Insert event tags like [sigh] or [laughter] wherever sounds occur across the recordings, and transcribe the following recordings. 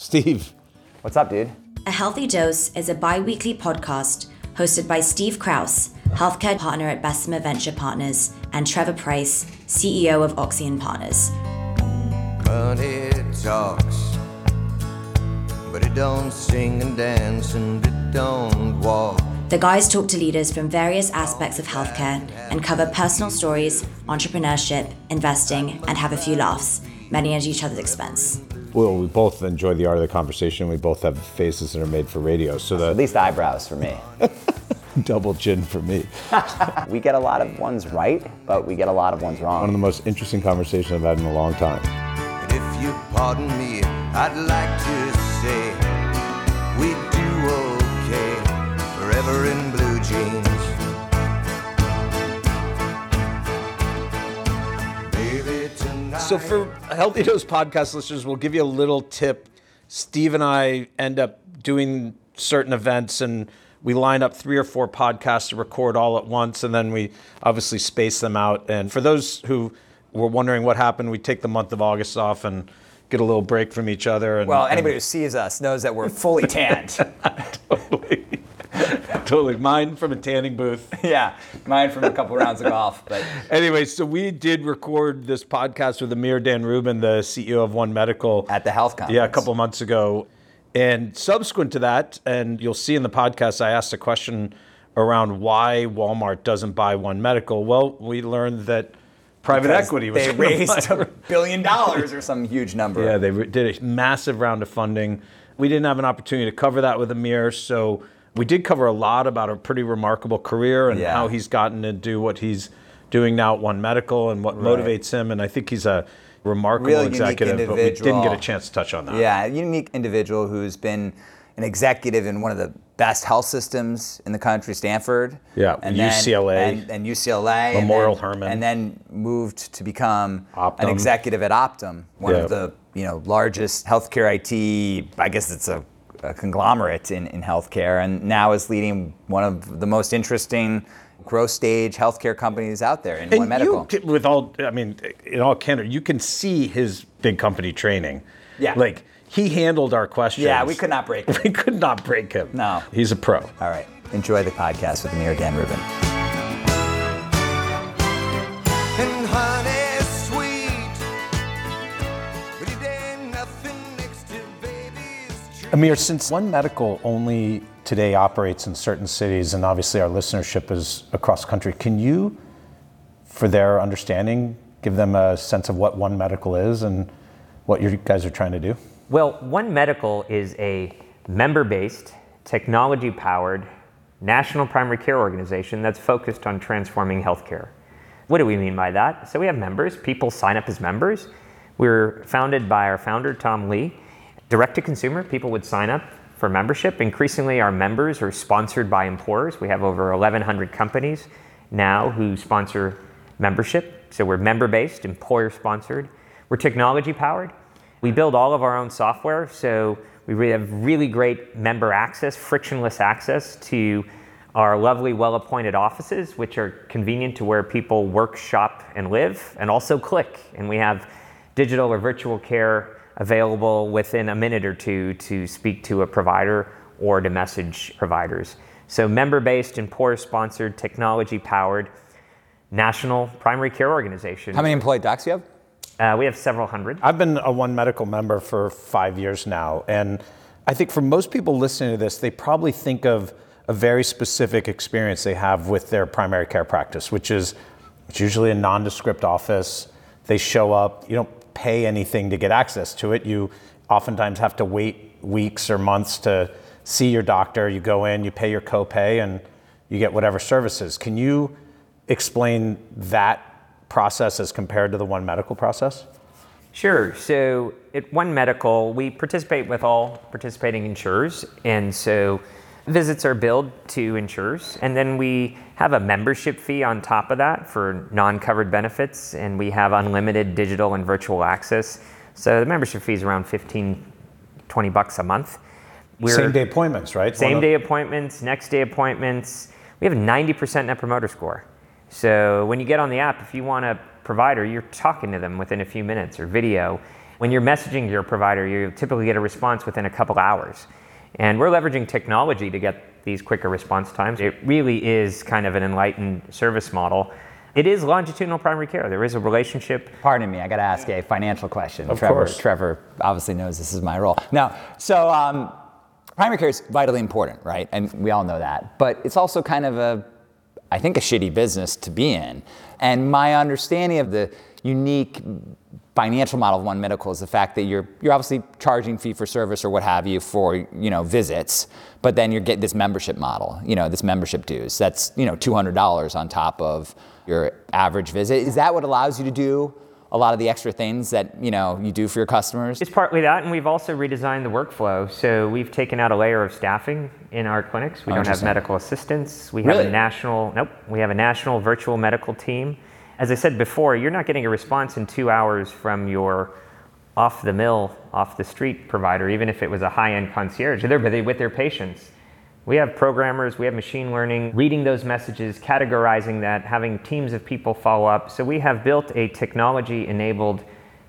Steve. What's up, dude? A Healthy Dose is a bi weekly podcast hosted by Steve Kraus, healthcare partner at Bessemer Venture Partners, and Trevor Price, CEO of Oxeon Partners. Money talks, but it don't sing and dance and it don't walk. The guys talk to leaders from various aspects of healthcare and cover personal stories, entrepreneurship, investing, and have a few laughs, many at each other's expense. Well, we both enjoy the art of the conversation. We both have faces that are made for radio. So the, At least eyebrows for me. [laughs] double chin for me. [laughs] we get a lot of ones right, but we get a lot of ones wrong. One of the most interesting conversations I've had in a long time. And if you pardon me, I'd like to say we So for Healthy Dose podcast listeners, we'll give you a little tip. Steve and I end up doing certain events and we line up three or four podcasts to record all at once and then we obviously space them out. And for those who were wondering what happened, we take the month of August off and get a little break from each other. And, Well, and- anybody who sees us knows that we're fully tanned. [laughs] totally, [laughs] totally. Mine from a tanning booth. [laughs] yeah, mine from a couple rounds of golf. But [laughs] Anyway, so we did record this podcast with Amir Dan Rubin, the CEO of One Medical, at the health conference. yeah, a couple months ago. And subsequent to that, and you'll see in the podcast, I asked a question around why Walmart doesn't buy One Medical. Well, we learned that private Because equity was They raised a billion dollars or some huge number. Yeah, they did a massive round of funding. We didn't have an opportunity to cover that with Amir, so we did cover a lot about a pretty remarkable career and Yeah. how he's gotten to do what he's doing now at One Medical and what motivates him. And I think he's a remarkable Real executive, but we didn't get a chance to touch on that. Yeah, a unique individual who's been an executive in one of the best health systems in the country, Stanford. Yeah, and UCLA. Then, and, and UCLA. and Memorial then- Hermann. And then moved to become Optum. an executive at Optum, one Yeah. of the you know largest healthcare IT. I guess it's a, a conglomerate in, in healthcare, and now is leading one of the most interesting growth stage healthcare companies out there in And One Medical. you, with all, I mean, in all candor, you can see his big company training. Yeah. Like, he handled our questions. yeah, we could not break [laughs] it. We could not break him. No. He's a pro. All right. Enjoy the podcast with Amir Dan Rubin. Amir, since One Medical only today operates in certain cities, and obviously our listenership is across country, can you, for their understanding, give them a sense of what One Medical is and what you guys are trying to do? Well, One Medical is a member based, technology powered national primary care organization that's focused on transforming healthcare. What do we mean by that? So we have members, people sign up as members. We're founded by our founder, Tom Lee. Direct to consumer, people would sign up for membership. Increasingly, our members are sponsored by employers. We have over 1,100 companies now who sponsor membership. So we're member based, employer sponsored. We're technology powered. We build all of our own software, so we really have really great member access, frictionless access to our lovely, well appointed offices, which are convenient to where people work, shop, and live, and also click. And we have digital or virtual care available within a minute or two to speak to a provider or to message providers. So, member based, employer sponsored, technology powered, national primary care organization. How many employed docs do you have? Uh, we have several hundred. I've been a One Medical member for five years now, and I think for most people listening to this, they probably think of a very specific experience they have with their primary care practice, which is it's usually a nondescript office. They show up, you don't pay anything to get access to it. You oftentimes have to wait weeks or months to see your doctor. You go in, you pay your copay, and you get whatever services. Can you explain that process as compared to the One Medical process? Sure. So at One Medical, we participate with all participating insurers, and so visits are billed to insurers, and then we have a membership fee on top of that for non-covered benefits, and we have unlimited digital and virtual access. So the membership fee is around 15, 20 bucks a month. We're- Same day appointments, right? One same of- day appointments, next day appointments. We have a 90% net promoter score. So when you get on the app, if you want a provider, you're talking to them within a few minutes or video. When you're messaging your provider, you typically get a response within a couple hours. And we're leveraging technology to get these quicker response times. It really is kind of an enlightened service model. It is longitudinal primary care. There is a relationship. Pardon me, I got to ask a financial question. Of Trevor, course. Trevor obviously knows this is my role. Now, so um, primary care is vitally important, right? And we all know that. But it's also kind of a, I think, a shitty business to be in. And my understanding of the unique financial model of One Medical is the fact that you're you're obviously charging fee for service or what have you for you know visits, but then you're getting this membership model, you know, this membership dues. That's you know two hundred dollars on top of your average visit. Is that what allows you to do a lot of the extra things that you know you do for your customers? It's partly that, and we've also redesigned the workflow. So we've taken out a layer of staffing in our clinics. We Oh, don't have medical assistants. We have Really? a national nope. We have a national virtual medical team. As I said before, you're not getting a response in two hours from your off the mill, off the street provider, even if it was a high end concierge. They're busy with their patients. We have programmers, we have machine learning, reading those messages, categorizing that, having teams of people follow up. So we have built a technology enabled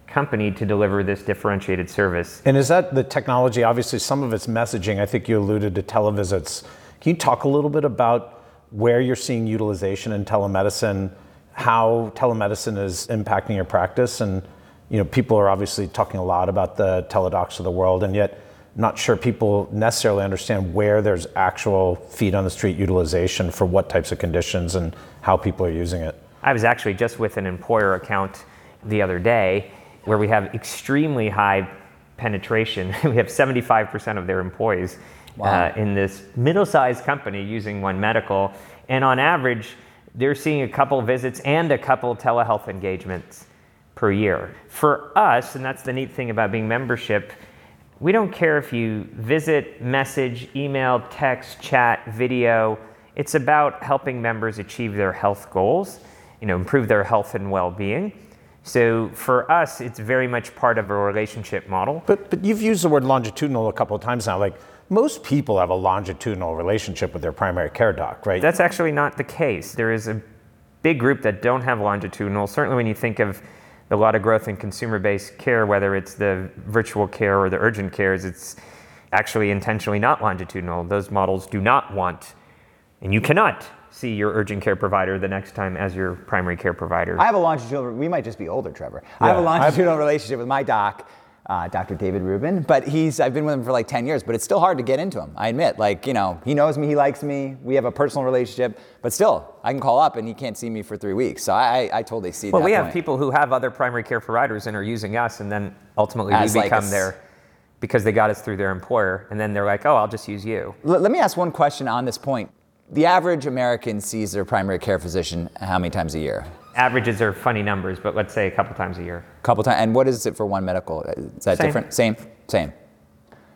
company to deliver this differentiated service. And is that the technology? Obviously, some of it's messaging. I think you alluded to televisits. Can you talk a little bit about where you're seeing utilization in telemedicine, how telemedicine is impacting your practice? And you know, people are obviously talking a lot about the Teladocs of the world, and yet not sure people necessarily understand where there's actual feet on the street utilization for what types of conditions and how people are using it. I was actually just with an employer account the other day where we have extremely high penetration. [laughs] we have 75% of their employees uh, in this middle sized company using One Medical. And on average, they're seeing a couple visits and a couple telehealth engagements per year. For us, and that's the neat thing about being membership, we don't care if you visit, message, email, text, chat, video. It's about helping members achieve their health goals, you know, improve their health and well-being. So for us, it's very much part of a relationship model. But but you've used the word longitudinal a couple of times now. Like most people have a longitudinal relationship with their primary care doc, right? That's actually not the case. There is a big group that don't have longitudinal. Certainly, when you think of a lot of growth in consumer-based care, whether it's the virtual care or the urgent cares, it's actually intentionally not longitudinal. Those models do not want, and you cannot see your urgent care provider the next time as your primary care provider. I have a longitudinal. We might just be older, Trevor. I have a Yeah, longitudinal relationship with my doc, uh, Dr. David Rubin. But he's I've been with him for like 10 years. But it's still hard to get into him. I admit. Like you know, he knows me. He likes me. We have a personal relationship. But still, I can call up and he can't see me for three weeks. So I, I, I totally see well, that we have people who have other primary care providers and are using us, and then ultimately As we become their because they got us through their employer, and then they're like, "Oh, I'll just use you." Let, let me ask one question on this point. The average American sees their primary care physician how many times a year? Averages are funny numbers, but let's say a couple times a year. A couple times. And what is it for one medical? Is that Same. different? Same. Same.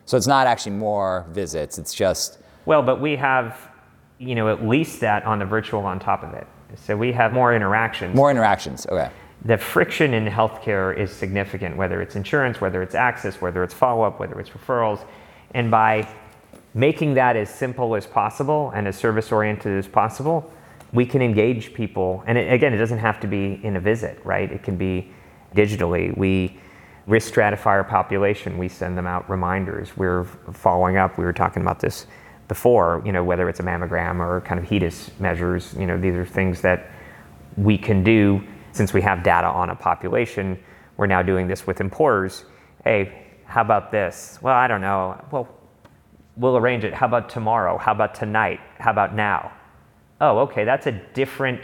So it's not actually more visits. It's just Well, but we have, you know, at least that on the virtual on top of it. So we have more interactions. more interactions. Okay. The friction in healthcare is significant, whether it's insurance, whether it's access, whether it's follow up, whether it's referrals. And by making that as simple as possible and as service oriented as possible, we can engage people. And it, again, it doesn't have to be in a visit, right? It can be digitally. We risk stratify our population. We send them out reminders. We're following up. We were talking about this before, you know, whether it's a mammogram or kind of HEDIS measures. You know, these are things that we can do since we have data on a population. We're now doing this with employers. Hey, how about this? Well, I don't know. Well, we'll arrange it. How about tomorrow? How about tonight? How about now? Oh, okay, that's a different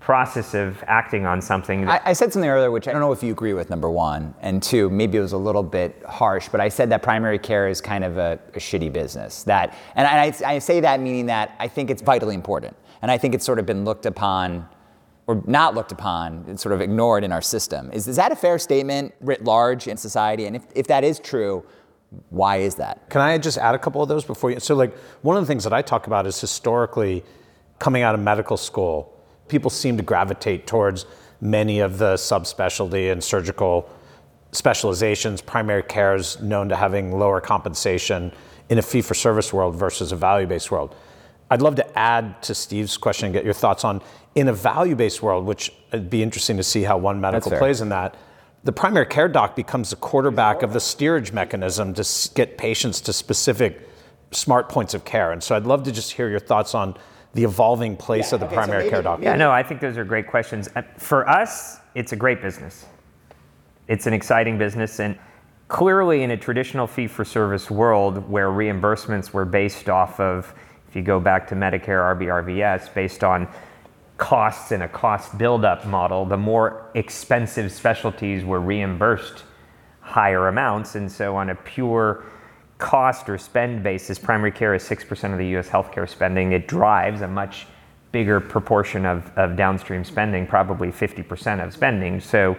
process of acting on something. I, I said something earlier, which I don't know if you agree with, number one. And two, maybe it was a little bit harsh, but I said that primary care is kind of a, a shitty business. That, and I, I say that meaning that I think it's vitally important. And I think it's sort of been looked upon or not looked upon, it's sort of ignored in our system. Is, is that a fair statement writ large in society? And if, if that is true, why is that? Can I just add a couple of those before you? So, like, one of the things that I talk about is historically coming out of medical school, people seem to gravitate towards many of the subspecialty and surgical specializations. Primary care is known to having lower compensation in a fee for service world versus a value based world. I'd love to add to Steve's question and get your thoughts on in a value based world, which it'd be interesting to see how one medical plays in that the primary care doc becomes the quarterback of the steerage mechanism to get patients to specific smart points of care. And so I'd love to just hear your thoughts on the evolving place of the primary care doc. Yeah, no, I think those are great questions. Uh, For us, it's a great business. It's an exciting business, and clearly in a traditional fee for service world where reimbursements were based off of, if you go back to Medicare, RBRVS, based on costs in a cost buildup model, the more expensive specialties were reimbursed higher amounts. And so, on a pure cost or spend basis, primary care is 6% of the US healthcare spending. It drives a much bigger proportion of, of downstream spending, probably 50% of spending. So,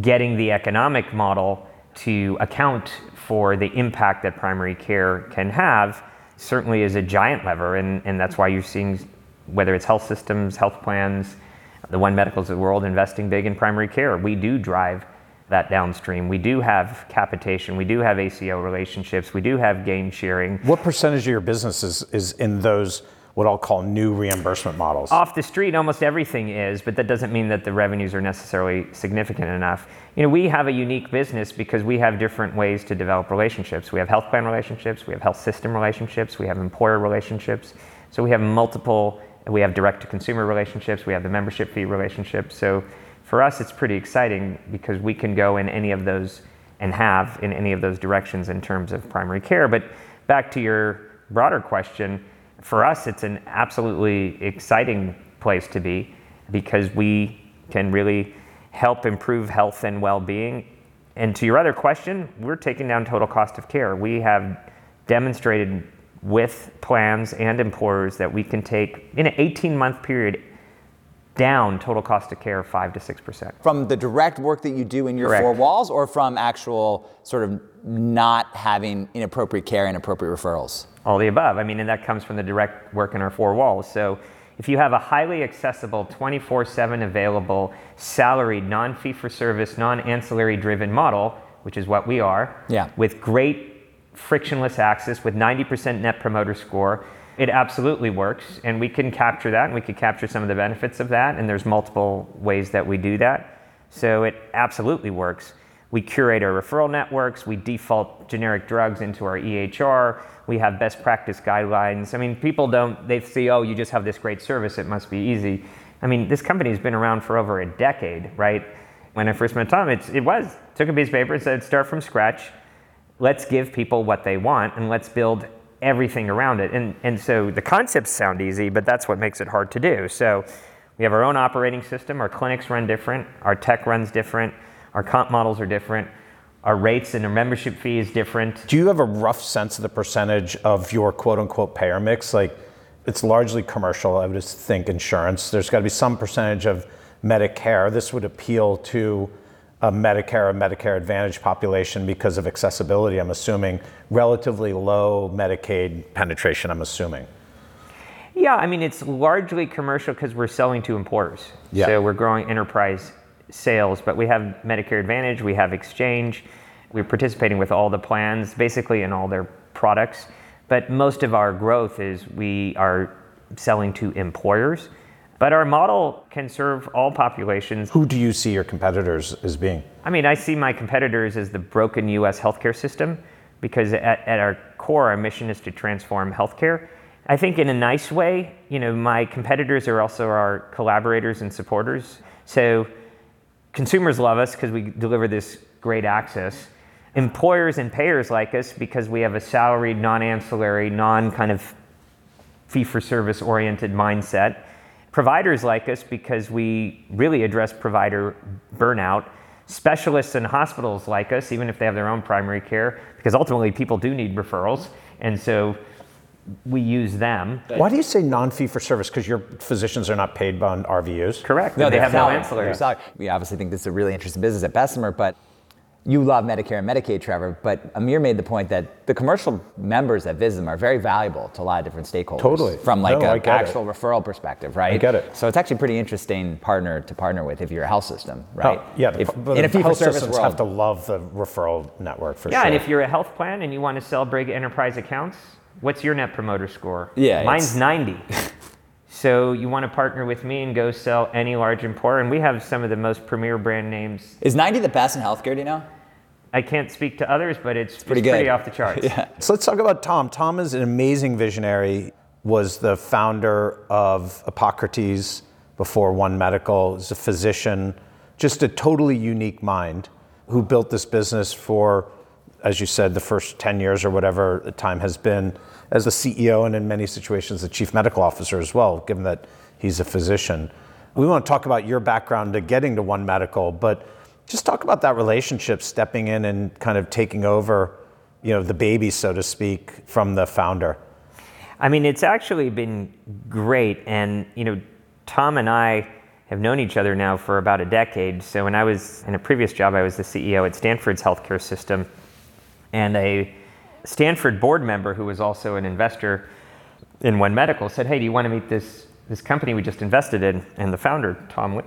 getting the economic model to account for the impact that primary care can have certainly is a giant lever. And, and that's why you're seeing, whether it's health systems, health plans, the One Medicals of the world investing big in primary care. We do drive that downstream. We do have capitation. We do have ACO relationships. We do have gain sharing. What percentage of your business is, is in those, what I'll call new reimbursement models? Off the street, almost everything is, but that doesn't mean that the revenues are necessarily significant enough. You know, we have a unique business because we have different ways to develop relationships. We have health plan relationships, we have health system relationships, we have employer relationships. So we have multiple, we have direct to consumer relationships, we have the membership fee relationship. So for us, it's pretty exciting because we can go in any of those and have in any of those directions in terms of primary care. But back to your broader question, for us, it's an absolutely exciting place to be because we can really help improve health and well being. And to your other question, we're taking down total cost of care. We have demonstrated with plans and employers that we can take, in an 18 month period, down total cost of care 5 to 6%. From the direct work that you do in your Correct. four walls, or from actual sort of not having inappropriate care and appropriate referrals? all the above. I mean, and that comes from the direct work in our four walls. So if you have a highly accessible, 24 7 available, salaried, non fee for service, non ancillary driven model, which is what we are, Yeah. with great frictionless access, with 90% net promoter score, it absolutely works. And we can capture that and we can capture some of the benefits of that. And there's multiple ways that we do that. So it absolutely works. We curate our referral networks. We default generic drugs into our EHR. We have best practice guidelines. I mean, people don't, they see, oh, you just have this great service, it must be easy. I mean, this company has been around for over a decade, right? When I first met Tom, it's, it was. Took a piece of paper and said, start from scratch. Let's give people what they want and let's build everything around it. And, and so the concepts sound easy, but that's what makes it hard to do. So we have our own operating system. Our clinics run different. Our tech runs different. Our comp models are different. Our rates and our membership fee is different. Do you have a rough sense of the percentage of your quote unquote payer mix? Like, it's largely commercial, I would just think insurance. There's got to be some percentage of Medicare. This would appeal to a Medicare or Medicare Advantage population because of accessibility, I'm assuming. Relatively low Medicaid penetration, I'm assuming. Yeah, I mean, it's largely commercial because we're selling to employers. Yeah. So we're growing enterprise sales, but we have Medicare Advantage, we have Exchange, we're participating with all the plans, basically in all their products. But most of our growth is we are selling to employers. But our model can serve all populations. Who do you see your competitors as being? I mean, I see my competitors as the broken US healthcare system because at, at our core, our mission is to transform healthcare. I think in a nice way, you know, my competitors are also our collaborators and supporters. So consumers love us because we deliver this great access. Employers and payers like us because we have a salaried, non ancillary, non kind of fee for service oriented mindset. Providers like us because we really address provider burnout. Specialists and hospitals like us, even if they have their own primary care, because ultimately people do need referrals. And so we use them. Why do you say non fee for service? Because your physicians are not paid on RVUs? Correct. No, they have no ancillary. Salary. We obviously think this is a really interesting business at Bessemer, but you love Medicare and Medicaid, Trevor. But Amir made the point that the commercial members that visit them are very valuable to a lot of different stakeholders. Totally. From like No, an get it. actual referral perspective, right? I get it. So it's actually a pretty interesting partner to partner with if you're a health system, oh, right? Oh, yeah, the, If- but in the a fee for health systems world. have to love the referral network for Yeah, sure. and if you're a health plan and you want to sell big enterprise accounts, what's your net promoter score? Yeah, Mine's 90. [laughs] So you want to partner with me and go sell any large employer, and we have some of the most premier brand names. Is 90 the best in healthcare, do you know? I can't speak to others, but it's, pretty it's pretty off the [laughs] charts. yeah. So let's talk about Tom. Tom is an amazing visionary. Was the founder of Epocrates before One Medical. Is a physician, just a totally unique mind who built this business for, as you said, the first 10 years or whatever the time has been as the CEO and in many situations the chief medical officer as well, given that he's a physician. We want to talk about your background to getting to One Medical, but just talk about that relationship, stepping in and kind of taking over, you know, the baby, so to speak, from the founder. I mean, it's actually been great. And, you know, Tom and I have known each other now for about a decade. So when I was in a previous job, I was the CEO at Stanford's healthcare system. And a Stanford board member who was also an investor in One Medical said, Hey, do you want to meet this, this company we just invested in? And the founder, Tom Lee.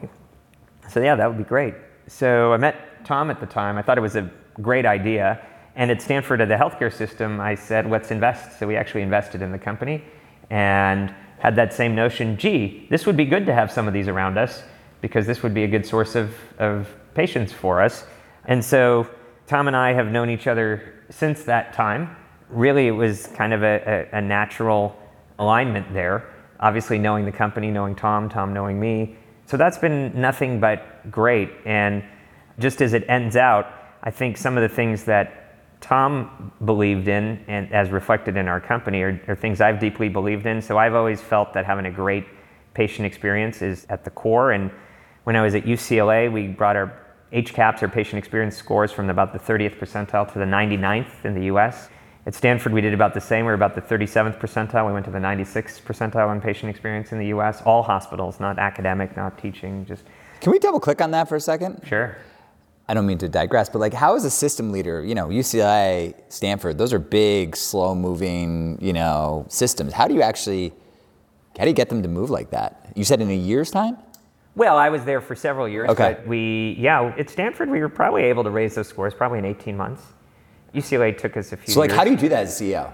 I said, Yeah, that would be great. So I met Tom at the time. I thought it was a great idea. And at Stanford, at the healthcare system, I said, let's invest. So we actually invested in the company and had that same notion gee, this would be good to have some of these around us because this would be a good source of, of patients for us. And so Tom and I have known each other since that time. Really, it was kind of a, a, a natural alignment there. Obviously, knowing the company, knowing Tom, Tom knowing me. So that's been nothing but great. And just as it ends out, I think some of the things that Tom believed in, and as reflected in our company, are, are, things I've deeply believed in. So I've always felt that having a great patient experience is at the core. And when I was at UCLA, we brought our HCAHPS, our patient experience scores, from about the 30th percentile to the 99th in the US. At Stanford, we did about the same. We were about the 37th percentile. We went to the 96th percentile in patient experience in the US. All hospitals, not academic, not teaching, just. Can we double click on that for a second? Sure. I don't mean to digress, but like, how is a system leader, you know, UCLA, Stanford, those are big, slow moving, you know, systems. How do you actually, how do you get them to move like that? You said in a year's time? Well, I was there for several years, Okay. but we, yeah, at Stanford, we were probably able to raise those scores probably in 18 months. UCLA took us a few years. So like, years. how do you do that as CEO?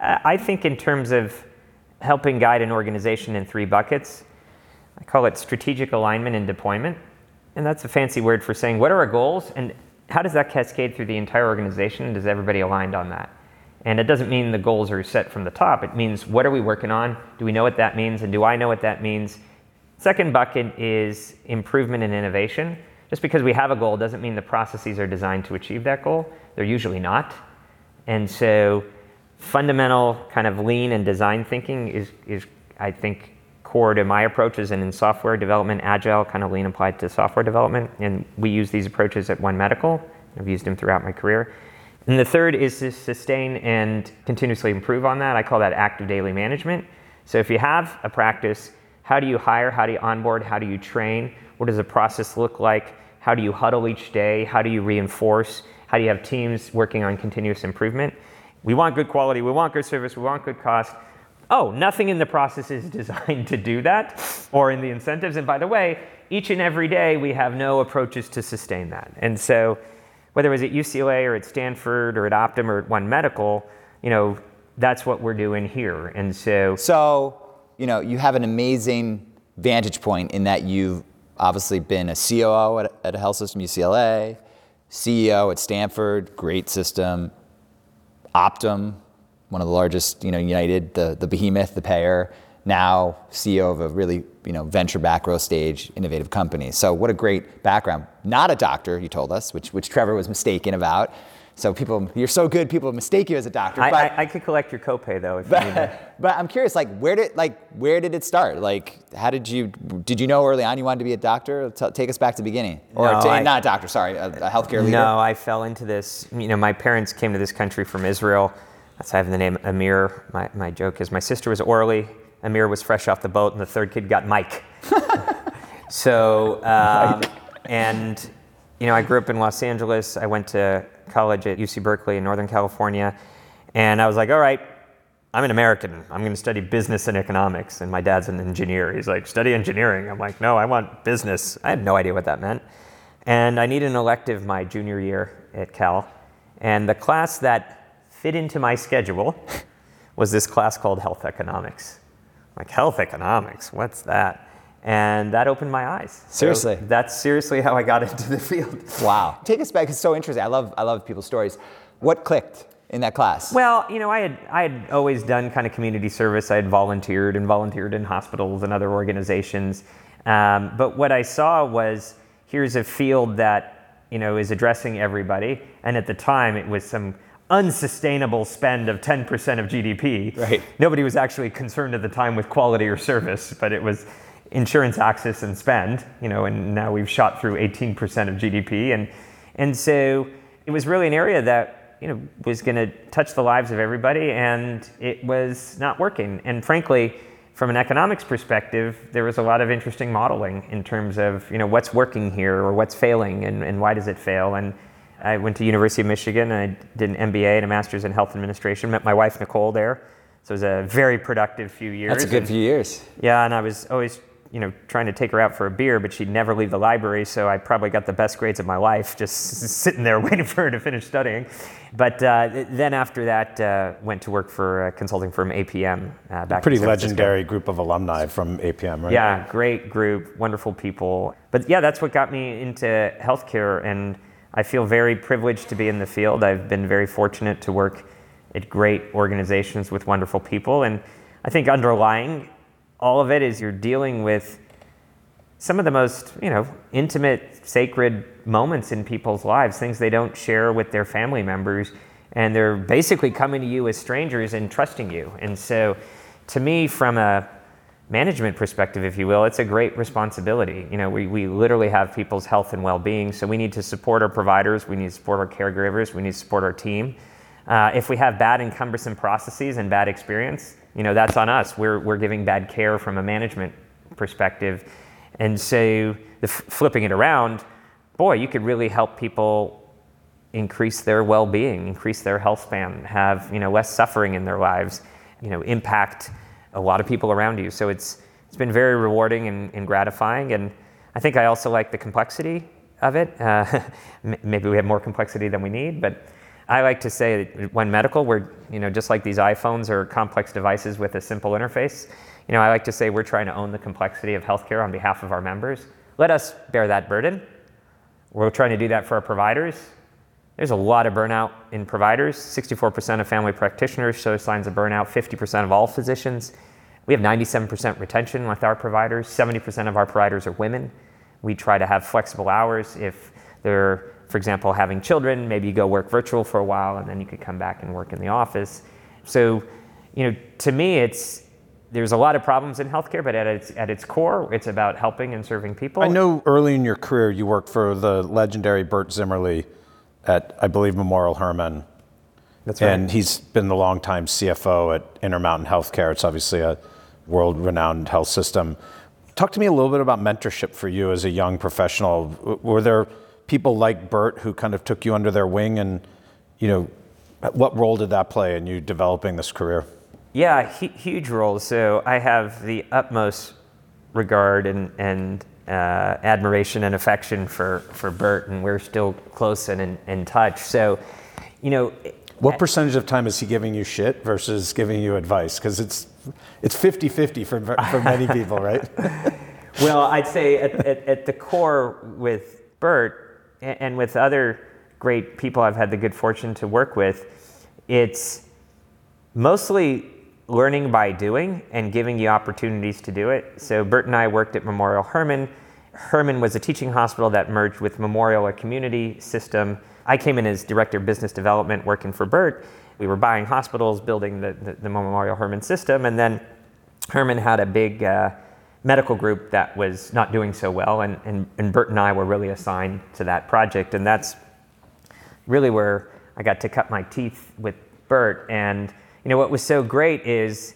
Uh, I think in terms of helping guide an organization in three buckets, I call it strategic alignment and deployment. And that's a fancy word for saying what are our goals and how does that cascade through the entire organization and does everybody aligned on that? And it doesn't mean the goals are set from the top. It means what are we working on? Do we know what that means? And do I know what that means? Second bucket is improvement and innovation. Just because we have a goal doesn't mean the processes are designed to achieve that goal. They're usually not. And so fundamental kind of lean and design thinking is, is I think, core to my approaches and in software development, agile, kind of lean applied to software development. And we use these approaches at One Medical. I've used them throughout my career. And the third is to sustain and continuously improve on that. I call that active daily management. So if you have a practice, how do you hire? How do you onboard? How do you train? What does the process look like? How do you huddle each day? How do you reinforce? How do you have teams working on continuous improvement? We want good quality, we want good service, we want good cost. Oh, nothing in the process is [laughs] designed to do that or in the incentives. And by the way, each and every day we have no approaches to sustain that. And so whether it was at UCLA or at Stanford or at Optum or at One Medical, you know, that's what we're doing here. And so So, you know, you have an amazing vantage point in that you've obviously been a COO at, at a health system, UCLA, CEO at Stanford, great system, Optum, one of the largest, you know, United, the, the behemoth, the payer, now CEO of a really, you know, venture back growth stage innovative company. So what a great background. Not a doctor, you told us, which, which Trevor was mistaken about. So people, you're so good, people mistake you as a doctor. I, but, I, I could collect your copay though if you need to. [laughs] but I'm curious, like, where did like where did it start? Like, how did you did you know early on you wanted to be a doctor? T- take us back to the beginning, or No, t- I- not a doctor, sorry, a, a healthcare leader. No, I fell into this. You know, my parents came to this country from Israel. That's why I have the name Amir. My, my joke is my sister was Orly. Amir was fresh off the boat, and the third kid got Mike. [laughs] so, um, and you know, I grew up in Los Angeles. I went to college at UC Berkeley in Northern California, and I was like, all right. I'm an American. I'm going to study business and economics. And my dad's an engineer. He's like, study engineering. I'm like, no, I want business. I had no idea what that meant. And I needed an elective my junior year at Cal. And the class that fit into my schedule [laughs] was this class called health economics. like health economics, what's that? And that opened my eyes. So Seriously? that's seriously how I got [laughs] into the field. Wow. [laughs] Take us back. It's so interesting. I love I love people's stories. What clicked in that class? Well, you know, I had I had always done kind of community service. I had volunteered and volunteered in hospitals and other organizations. Um, but what I saw was here's a field that you know is addressing everybody, and at the time it was some unsustainable spend of 10% of GDP. Right. Nobody was actually concerned at the time with quality or service, but it was insurance access and spend, you know, and now we've shot through 18% of GDP. And, and so it was really an area that, you know, was going to touch the lives of everybody and it was not working. And frankly, from an economics perspective, there was a lot of interesting modeling in terms of, you know, what's working here or what's failing and, and why does it fail. And I went to University of Michigan and I did an MBA and a master's in health administration, met my wife Nicole there. So it was a very productive few years. That's a good And- few years. yeah, and I was always, you know, trying to take her out for a beer, but she'd never leave the library, so I probably got the best grades of my life just [laughs] sitting there waiting for her to finish studying. But uh, then after that, uh, went to work for a consulting firm, APM, uh, back Pretty legendary group of alumni from APM, right? Yeah, great group, wonderful people. But yeah, that's what got me into healthcare, and I feel very privileged to be in the field. I've been very fortunate to work at great organizations with wonderful people, and I think underlying all of it is you're dealing with some of the most, you know, intimate, sacred moments in people's lives, things they don't share with their family members, and they're basically coming to you as strangers and trusting you. And so, to me, from a management perspective, if you will, it's a great responsibility. You know, we, we literally have people's health and well-being, so we need to support our providers, we need to support our caregivers, we need to support our team. Uh, if we have bad and cumbersome processes and bad experience, you know, that's on us. We're, we're giving bad care from a management perspective. And so, the, flipping it around, boy, you could really help people increase their well-being, increase their health span, have you know less suffering in their lives, you know, impact a lot of people around you. So it's it's been very rewarding and, and gratifying, and I think I also like the complexity of it. Uh, [laughs] maybe we have more complexity than we need, but I like to say that at One Medical, we're you know just like these iPhones are complex devices with a simple interface. You know, I like to say we're trying to own the complexity of healthcare on behalf of our members. Let us bear that burden. We're trying to do that for our providers. There's a lot of burnout in providers. 64% of family practitioners show signs of burnout, 50% of all physicians. We have 97% retention with our providers. 70% of our providers are women. We try to have flexible hours. If they're, for example, having children, maybe you go work virtual for a while and then you could come back and work in the office. So, you know, to me, it's there's a lot of problems in healthcare, but at its, at its core, it's about helping and serving people. I know early in your career you worked for the legendary Bert Zimmerli at, I believe, Memorial Hermann. That's right. And he's been the longtime CFO at Intermountain Healthcare. It's obviously a world renowned health system. Talk to me a little bit about mentorship for you as a young professional. Were there people like Bert who kind of took you under their wing and, you know, what role did that play in you developing this career? Yeah, hu- huge role. So I have the utmost regard and, and uh, admiration and affection for, for Bert, and we're still close and in, in touch. So, you know, What percentage of time is he giving you shit versus giving you advice? Because it's it's 50-50 for, for many people, right? [laughs] well, I'd say at, at, at the core with Bert and with other great people I've had the good fortune to work with, it's mostly learning by doing and giving you opportunities to do it. So Bert and I worked at Memorial Hermann. Hermann was a teaching hospital that merged with Memorial, a community system. I came in as director of business development working for Bert. We were buying hospitals, building the, the, the Memorial Hermann system, and then Hermann had a big uh, medical group that was not doing so well, and, and, and Bert and I were really assigned to that project, and that's really where I got to cut my teeth with Bert. And you know what was so great is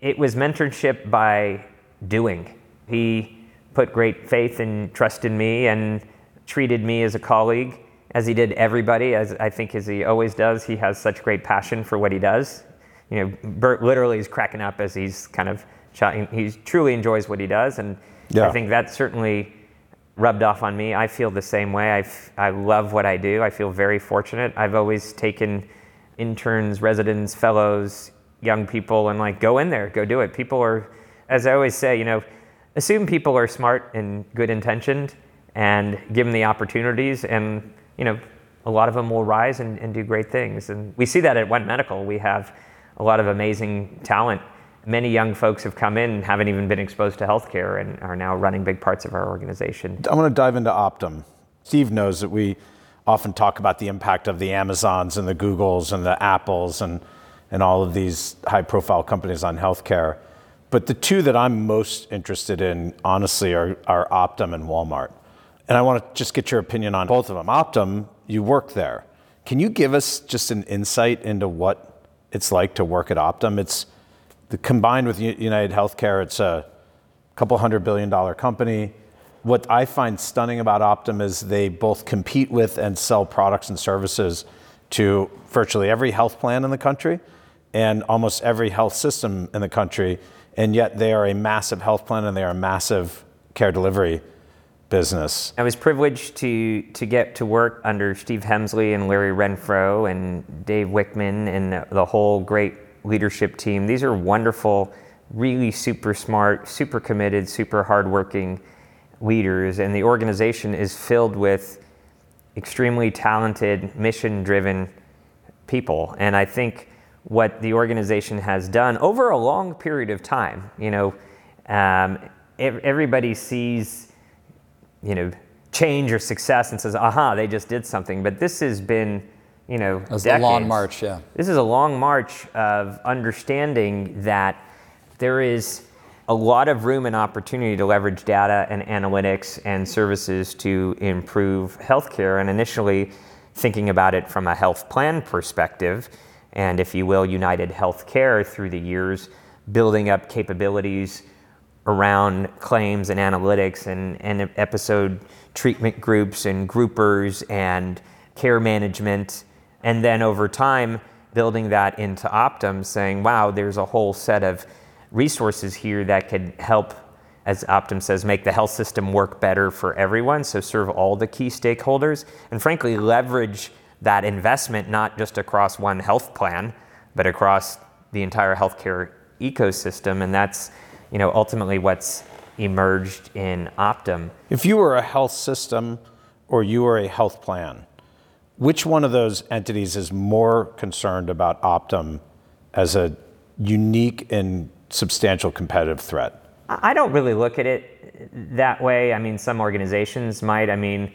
it was mentorship by doing. He put great faith and trust in me and treated me as a colleague, as he did everybody, as I think as he always does. He has such great passion for what he does. You know, Bert literally is cracking up as he's kind of. He truly enjoys what he does, and Yeah. I think that certainly rubbed off on me. I feel the same way. I, f- I love what I do. I feel very fortunate. I've always taken interns, residents, fellows young people and like go in there, go do it. People are, as I always say, you know, assume people are smart and good intentioned and give them the opportunities and, you know, a lot of them will rise and, and do great things. And we see that at One Medical. We have a lot of amazing talent. Many young folks have come in and haven't even been exposed to healthcare and are now running big parts of our organization. I want to dive into Optum. Steve knows that we often talk about the impact of the Amazons and the Googles and the Apples and, and all of these high profile companies on healthcare. But the two that I'm most interested in, honestly, are, are Optum and Walmart. And I want to just get your opinion on both of them. Optum, you work there. Can you give us just an insight into what it's like to work at Optum? It's combined with United Healthcare, it's a couple hundred billion dollar company. What I find stunning about Optum is they both compete with and sell products and services to virtually every health plan in the country and almost every health system in the country. And yet they are a massive health plan and they are a massive care delivery business. I was privileged to to get to work under Steve Hemsley and Larry Renfro and Dave Wichmann and the whole great leadership team. These are wonderful, really super smart, super committed, super hardworking leaders, and the organization is filled with extremely talented, mission driven people. And I think what the organization has done over a long period of time, you know, um, everybody sees, you know, change or success and says, aha, they just did something. But this has been, you know, it was decades. a long march, yeah. This is a long march of understanding that there is a lot of room and opportunity to leverage data and analytics and services to improve healthcare. And initially, thinking about it from a health plan perspective, and if you will, United Healthcare through the years, building up capabilities around claims and analytics and, and episode treatment groups and groupers and care management. And then over time, building that into Optum, saying, wow, there's a whole set of resources here that could help, as Optum says, make the health system work better for everyone, so serve all the key stakeholders, and frankly, leverage that investment not just across one health plan, but across the entire healthcare ecosystem. And that's, you know, ultimately what's emerged in Optum. If you were a health system or you were a health plan, which one of those entities is more concerned about Optum as a unique and substantial competitive threat? I don't really look at it that way. I mean, some organizations might. I mean,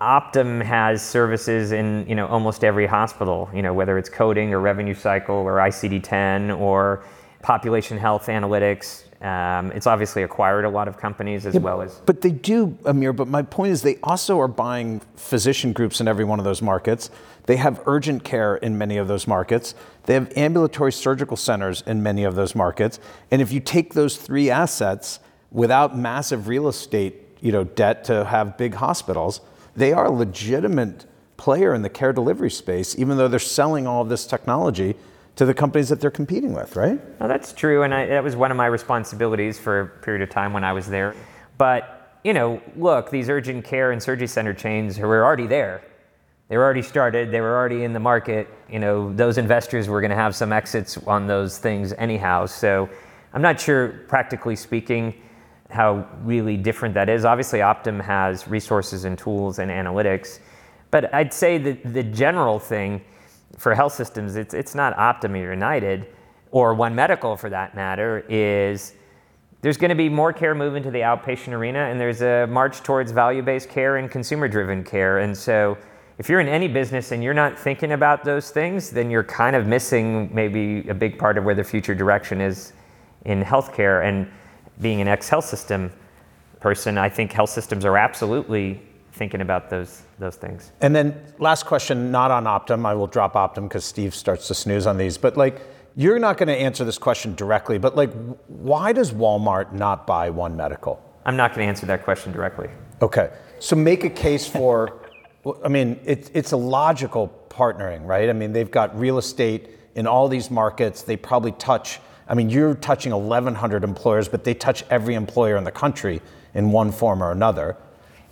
Optum has services in you know almost every hospital. You know, whether it's coding or revenue cycle or ICD-10 or population health analytics. Um, it's obviously acquired a lot of companies as yeah, well as. But they do, Amir. But my point is, they also are buying physician groups in every one of those markets. They have urgent care in many of those markets. They have ambulatory surgical centers in many of those markets. And if you take those three assets without massive real estate, you know, debt to have big hospitals, they are a legitimate player in the care delivery space, even though they're selling all of this technology to the companies that they're competing with, right? No, that's true, and I, that was one of my responsibilities for a period of time when I was there. But you know, look, these urgent care and surgery center chains were already there. They were already started. They were already in the market. You know, those investors were going to have some exits on those things anyhow. So I'm not sure, practically speaking, how really different that is. Obviously, Optum has resources and tools and analytics. But I'd say that the general thing for health systems, it's, it's not Optum or United, or One Medical for that matter, is there's going to be more care moving to the outpatient arena, and there's a march towards value based care and consumer driven care. And so if you're in any business and you're not thinking about those things, then you're kind of missing maybe a big part of where the future direction is in healthcare. And being an ex health system person, I think health systems are absolutely thinking about those those things. And then last question, not on Optum. I will drop Optum because Steve starts to snooze on these. But like, you're not going to answer this question directly. But like, why does Walmart not buy One Medical? I'm not going to answer that question directly. Okay, so make a case for I mean, it, it's a logical partnering, right? I mean, they've got real estate in all these markets. They probably touch, I mean, you're touching 1,100 employers, but they touch every employer in the country in one form or another.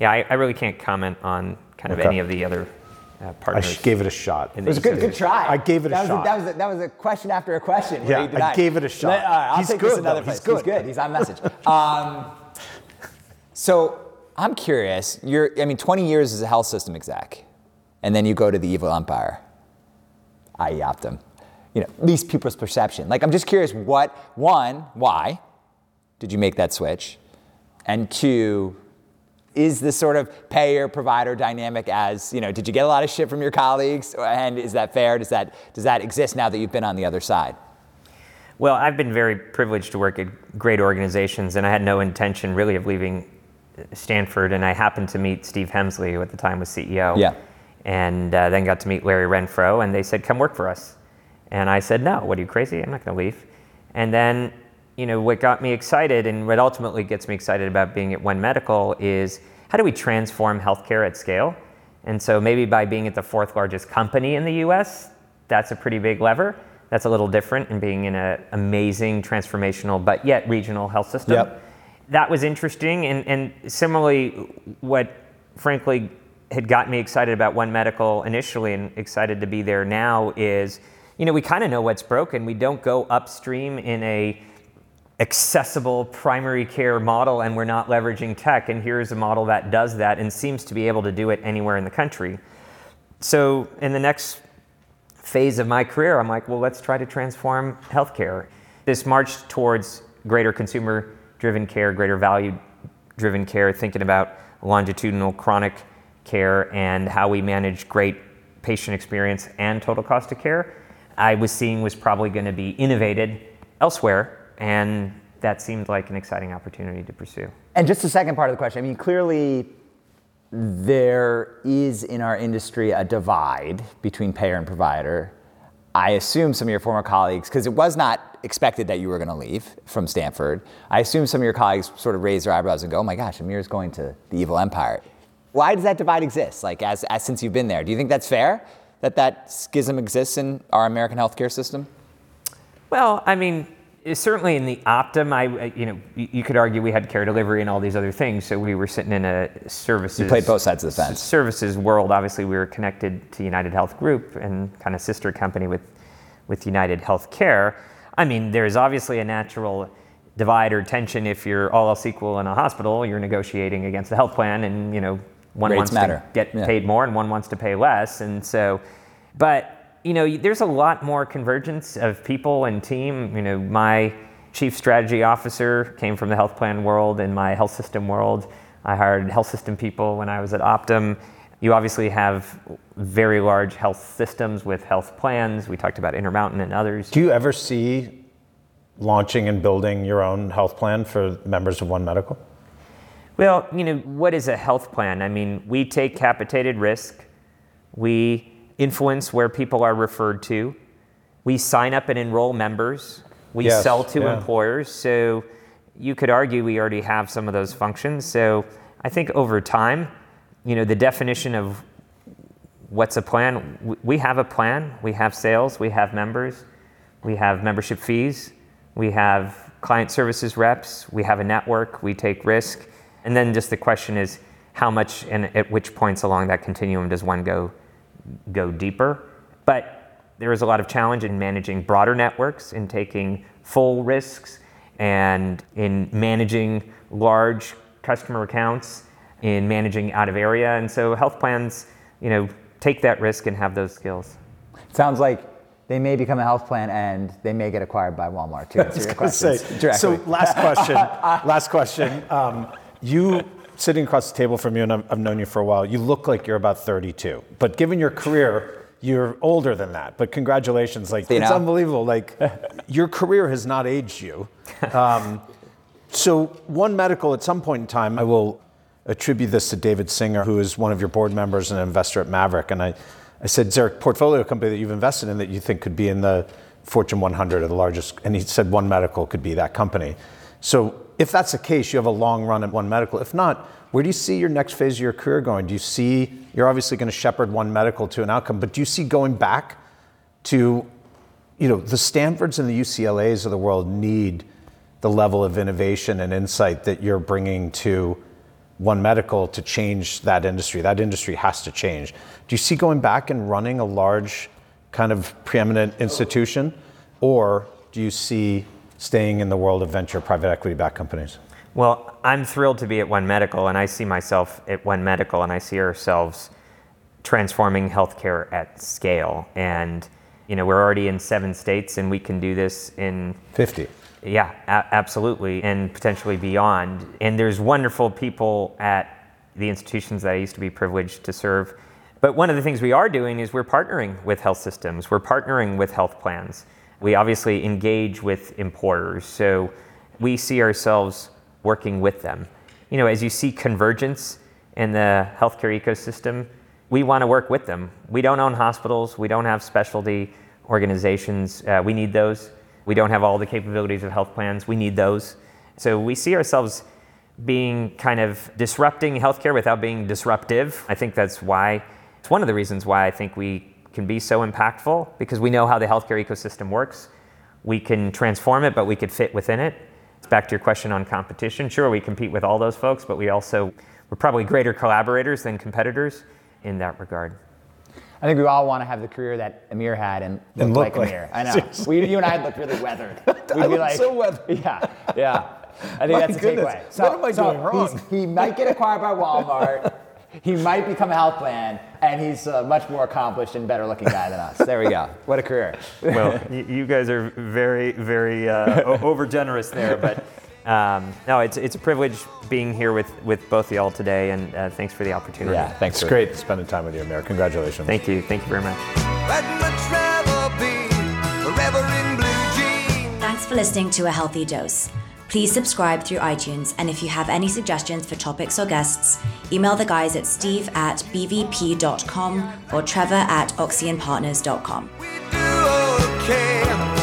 Yeah, I, I really can't comment on kind of okay. any of the other uh, I partners. sh- gave it a shot. It was a good, good try. I gave it a that was shot. that, was a, that was a question after a question. where Yeah, he I denied. gave it a shot. Let- all right, I'll He's take this good, another though. place. He's good. He's good. He's on message. um, so I'm curious. You're, I mean, 20 years as a health system exec, and then you go to the evil empire, i.e. Optum. You know, least people's perception. Like, I'm just curious. What one? Why did you make that switch? And two, is the sort of payer provider dynamic as you know did you get a lot of shit from your colleagues and is that fair does that does that exist now that you've been on the other side Well, I've been very privileged to work at great organizations, and I had no intention really of leaving Stanford. And I happened to meet Steve Hemsley, who at the time was CEO. Yeah. And uh, then got to meet Larry Renfro, and they said, "Come work for us." And I said, "No, what are you crazy? I'm not going to leave." And then, you know, what got me excited, and what ultimately gets me excited about being at One Medical is how do we transform healthcare at scale? And so maybe by being at the fourth largest company in the U.S., that's a pretty big lever. That's a little different in being in an amazing, transformational, but yet regional health system. Yep. That was interesting. And, and similarly, what frankly had got me excited about One Medical initially and excited to be there now is, you know, we kind of know what's broken. We don't go upstream in a accessible primary care model and we're not leveraging tech. And here's a model that does that and seems to be able to do it anywhere in the country. So in the next phase of my career, I'm like, well, let's try to transform healthcare. This march towards greater consumer driven care, greater value driven care, thinking about longitudinal chronic care and how we manage great patient experience and total cost of care, I was seeing was probably going to be innovated elsewhere. And that seemed like an exciting opportunity to pursue. and just the second part of the question i mean clearly there is in our industry a divide between payer and provider. I assume some of your former colleagues because it was not expected that you were going to leave from stanford. I assume some of your colleagues sort of raise their eyebrows and go oh my gosh amir's going to the evil empire. Why does that divide exist like as, as since you've been there? Do you think that's fair that that schism exists in our american healthcare system? Well, I mean, certainly in the Optum, I you know you could argue we had care delivery and all these other things, so we were sitting in a services. You played both sides of the fence. Services world. Obviously, we were connected to United Health Group and kind of sister company with with United Health Care. I mean, there's obviously a natural divide or tension if you're all else equal in a hospital. You're negotiating against the health plan, and you know one Rates wants matter. to get Yeah. paid more and one wants to pay less, and so, but you know, there's a lot more convergence of people and team. You know, my chief strategy officer came from the health plan world and my health system world. I hired health system people when I was at Optum. You obviously have very large health systems with health plans. We talked about Intermountain and others. Do you ever see launching and building your own health plan for members of One Medical? Well, you know, what is a health plan? I mean, we take capitated risk. We influence where people are referred to. We sign up and enroll members. We Yes, sell to yeah. employers. So you could argue we already have some of those functions. So I think over time, you know, the definition of what's a plan, we have a plan. We have sales. We have members. We have membership fees. We have client services reps. We have a network. We take risk. And then just the question is how much and at which points along that continuum does one go go deeper? But there is a lot of challenge in managing broader networks, in taking full risks, and in managing large customer accounts, in managing out of area. And so health plans, you know, take that risk and have those skills. Sounds like they may become a health plan and they may get acquired by Walmart to answer [laughs] your gonna questions say, directly. So last question. [laughs] last question. Um, you sitting across the table from you, and I've, known you for a while. You look like you're about 32, but given your career, you're older than that. But congratulations! Like You it's know? unbelievable. Like [laughs] your career has not aged you. Um, so one medical, at some point in time, I will attribute this to David Singer, who is one of your board members and an investor at Maverick, and I. I said, is there a portfolio company that you've invested in that you think could be in the Fortune 100 or the largest? And he said One Medical could be that company. So if that's the case, you have a long run at One Medical. If not, where do you see your next phase of your career going? Do you see, you're obviously going to shepherd One Medical to an outcome, but do you see going back to, you know, the Stanfords and the UCLAs of the world need the level of innovation and insight that you're bringing to One Medical to change that industry. That industry has to change. Do you see going back and running a large, kind of preeminent institution, or do you see staying in the world of venture private equity backed companies? Well, I'm thrilled to be at One Medical, and I see myself at One Medical, and I see ourselves transforming healthcare at scale. And you know, we're already in seven states, and we can do this in 50. Yeah, a- absolutely, and potentially beyond. And there's wonderful people at the institutions that I used to be privileged to serve. But one of the things we are doing is we're partnering with health systems, we're partnering with health plans. We obviously engage with importers, so we see ourselves working with them. You know, as you see convergence in the healthcare ecosystem, we want to work with them. We don't own hospitals, we don't have specialty organizations, uh, we need those. We don't have all the capabilities of health plans, we need those. So we see ourselves being kind of disrupting healthcare without being disruptive. I think that's why, it's one of the reasons why I think we can be so impactful because we know how the healthcare ecosystem works. We can transform it, but we could fit within it. It's back to your question on competition. Sure, we compete with all those folks, but we also, we're probably greater collaborators than competitors in that regard. I think we all want to have the career that Amir had and look, And look like, like- Amir. I know. [laughs] Seriously. We, you and I look really weathered. [laughs] We'd I be look so weathered. [laughs] Yeah, yeah. I think My that's a goodness. takeaway. What am I doing wrong? He might get acquired by Walmart. He might become a health plan, and he's a much more accomplished and better looking guy than us. There we go. What a career. well, you, you guys are very, very uh, over generous there, but um, no, it's, it's a privilege being here with, with both of y'all today, and uh, thanks for the opportunity. Yeah, thanks. It's for- great spending time with you, Amir. Congratulations. Thank you. Thank you very much. I'd much rather be forever in blue jeans. Thanks for listening to A Healthy Dose. Please subscribe through iTunes, and if you have any suggestions for topics or guests, email the guys at steve at bvp.com or trevor at oxeonpartners.com. We.